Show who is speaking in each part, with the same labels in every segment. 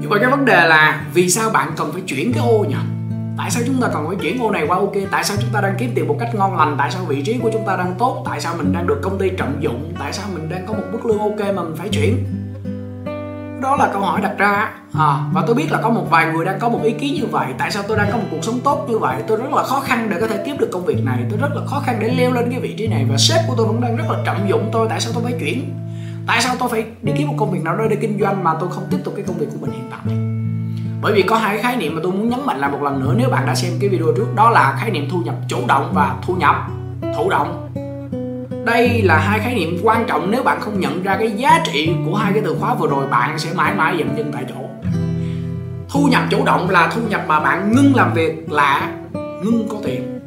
Speaker 1: nhưng mà cái vấn đề là vì sao bạn cần phải chuyển cái ô nhỉ? Tại sao chúng ta cần phải chuyển ô này qua ok tại sao chúng ta đang kiếm tiền một cách ngon lành? Tại sao vị trí của chúng ta đang tốt? Tại sao mình đang được công ty trọng dụng? Tại sao mình đang có một mức lương ok mà mình phải chuyển? Đó là câu hỏi đặt ra à, và tôi biết là có một vài người đang có một ý kiến như vậy. Tại sao tôi đang có một cuộc sống tốt như vậy? Tôi rất là khó khăn để có thể kiếm được công việc này. Tôi rất là khó khăn để leo lên cái vị trí này. Và sếp của tôi cũng đang rất là trọng dụng tôi. Tại sao tôi phải chuyển? Tại sao tôi phải đi kiếm một công việc nào đó để kinh doanh mà tôi không tiếp tục cái công việc của mình hiện tại? Bởi vì có hai khái niệm mà tôi muốn nhấn mạnh lại một lần nữa nếu bạn đã xem cái video trước. Đó là khái niệm thu nhập chủ động và thu nhập thụ động. Đây là hai khái niệm quan trọng nếu bạn không nhận ra cái giá trị của hai cái từ khóa vừa rồi, bạn sẽ mãi mãi dậm chân tại chỗ. Thu nhập chủ động là thu nhập mà bạn ngưng làm việc là ngưng có tiền.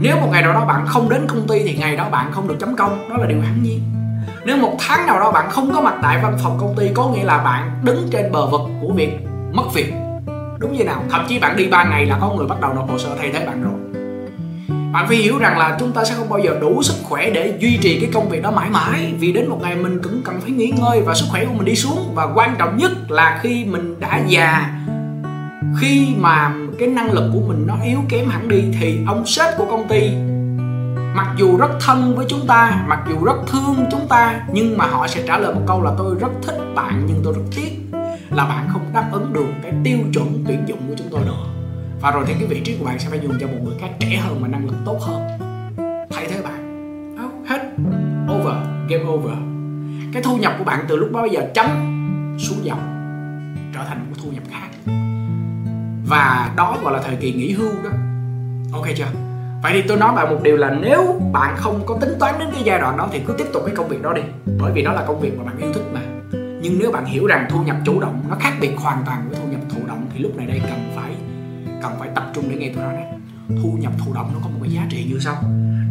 Speaker 1: Nếu một ngày nào đó bạn không đến công ty thì ngày đó bạn không được chấm công. Đó là điều hiển nhiên nếu một tháng nào đó bạn không có mặt tại văn phòng công ty, có nghĩa là bạn đứng trên bờ vực của việc mất việc. Đúng như nào? Thậm chí bạn đi 3 ngày là có người bắt đầu nộp hồ sơ thay thế bạn rồi. Bạn phải hiểu rằng là chúng ta sẽ không bao giờ đủ sức khỏe để duy trì cái công việc đó mãi mãi, vì đến một ngày mình cũng cần phải nghỉ ngơi và sức khỏe của mình đi xuống. Và quan trọng nhất là khi mình đã già, khi mà cái năng lực của mình nó yếu kém hẳn đi, thì ông sếp của công ty mặc dù rất thân với chúng ta mặc dù rất thương chúng ta nhưng mà họ sẽ trả lời một câu là tôi rất thích bạn nhưng tôi rất tiếc là bạn không đáp ứng được cái tiêu chuẩn tuyển dụng của chúng tôi nữa và rồi thì cái vị trí của bạn sẽ phải dùng cho một người khác trẻ hơn và năng lực tốt hơn. Thay thế bạn. Oh, hết. Over. Game over. Cái thu nhập của bạn từ lúc bao giờ chấm xuống dòng trở thành một thu nhập khác. Và đó gọi là thời kỳ nghỉ hưu đó. Ok chưa? Vậy thì tôi nói bạn một điều là nếu bạn không có tính toán đến cái giai đoạn đó thì cứ tiếp tục cái công việc đó đi. Bởi vì nó là công việc mà bạn yêu thích mà. Nhưng nếu bạn hiểu rằng thu nhập chủ động nó khác biệt hoàn toàn với thu nhập thụ động thì lúc này đây cần phải cần phải tập trung để nghe tôi nói. Này thu nhập thụ động nó có một cái giá trị như sau.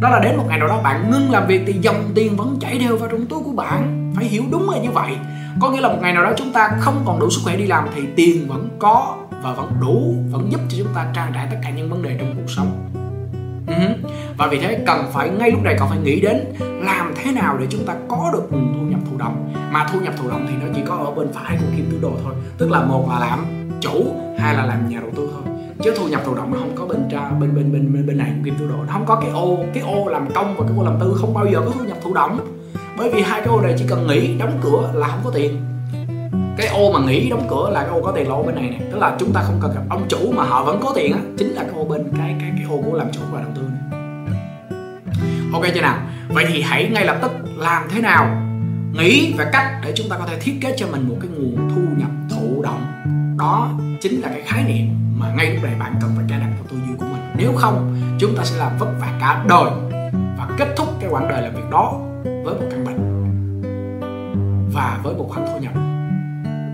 Speaker 1: Đó là đến một ngày nào đó bạn ngưng làm việc thì dòng tiền vẫn chảy đều vào trong túi của bạn. Phải hiểu đúng là như vậy. Có nghĩa là một ngày nào đó chúng ta không còn đủ sức khỏe đi làm thì tiền vẫn có và vẫn đủ, vẫn giúp cho chúng ta trang trải tất cả những vấn đề trong cuộc sống và vì thế cần phải ngay lúc này còn phải nghĩ đến làm thế nào để chúng ta có được nguồn thu nhập thụ động. Mà thu nhập thụ động thì nó chỉ có ở bên phải của kim tứ đồ thôi. Tức là một là làm chủ hai là làm nhà đầu tư thôi. Chứ thu nhập thụ động nó không có bên tra bên bên bên bên, bên này của kim tứ đồ. Nó không có cái ô cái ô làm công và cái ô làm tư không bao giờ có thu nhập thụ động. Bởi vì hai cái ô này chỉ cần nghỉ đóng cửa là không có tiền. Cái ô mà nghỉ đóng cửa là cái ô có tiền là ô bên này nè. Tức là chúng ta không cần gặp ông chủ mà họ vẫn có tiền á chính là cái ô bên cái cái cái ô của làm chủ và đầu tư này ok chưa nào? Vậy thì hãy ngay lập tức làm thế nào? Nghĩ về cách để chúng ta có thể thiết kế cho mình một cái nguồn thu nhập thụ động. Đó chính là cái khái niệm mà ngay lúc này bạn cần phải cài đặt vào tư duy của mình. Nếu không, chúng ta sẽ làm vất vả cả đời và kết thúc cái quãng đời làm việc đó với một căn bệnh và với một khoản thu nhập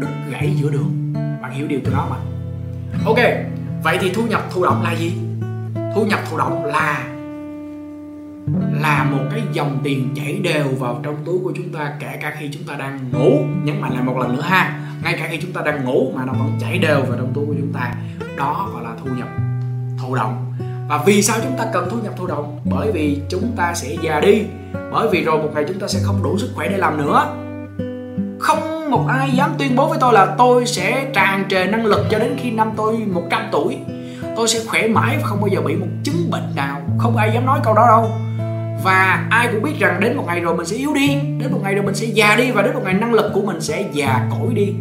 Speaker 1: đứt gãy giữa đường. Bạn hiểu điều từ đó mà ok, vậy thì thu nhập thụ động là gì? Thu nhập thụ động là là một cái dòng tiền chảy đều vào trong túi của chúng ta, kể cả khi chúng ta đang ngủ, nhấn mạnh lại một lần nữa ha. Ngay cả khi chúng ta đang ngủ mà nó vẫn chảy đều vào trong túi của chúng ta. Đó gọi là thu nhập thụ động. Và vì sao chúng ta cần thu nhập thụ động? Bởi vì chúng ta sẽ già đi. Bởi vì rồi một ngày chúng ta sẽ không đủ sức khỏe để làm nữa. Không một ai dám tuyên bố với tôi là tôi sẽ tràn trề năng lực cho đến khi năm tôi 100 tuổi. Tôi sẽ khỏe mãi và không bao giờ bị một chứng bệnh nào. Không ai dám nói câu đó đâu và ai cũng biết rằng đến một ngày rồi mình sẽ yếu đi. Đến một ngày rồi mình sẽ già đi và đến một ngày năng lực của mình sẽ già cỗi đi.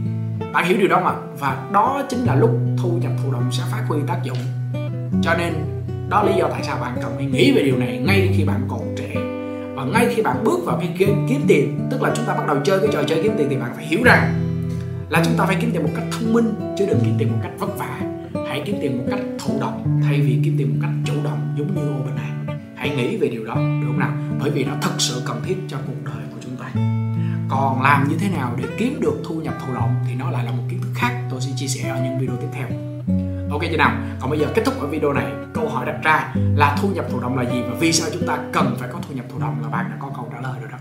Speaker 1: Bạn hiểu điều đó mà và đó chính là lúc thu nhập thụ động sẽ phát huy tác dụng. Cho nên, đó là lý do tại sao bạn cần phải nghĩ về điều này ngay khi bạn còn trẻ. Và ngay khi bạn bước vào cái game kiếm tiền, tức là chúng ta bắt đầu chơi cái trò chơi kiếm tiền thì bạn phải hiểu rằng là chúng ta phải kiếm tiền một cách thông minh, chứ đừng kiếm tiền một cách vất vả. Hãy kiếm tiền một cách thụ động, thay vì kiếm tiền một cách chủ động, giống như ô bên này hãy nghĩ về điều đó được không nào? Bởi vì nó thật sự cần thiết cho cuộc đời của chúng ta. Còn làm như thế nào để kiếm được thu nhập thụ động thì nó lại là một kiến thức khác tôi sẽ chia sẻ ở những video tiếp theo. Ok, chưa nào? Còn bây giờ kết thúc ở video này. Câu hỏi đặt ra là thu nhập thụ động là gì và vì sao chúng ta cần phải có thu nhập thụ động? Là bạn đã có câu trả lời rồi đó.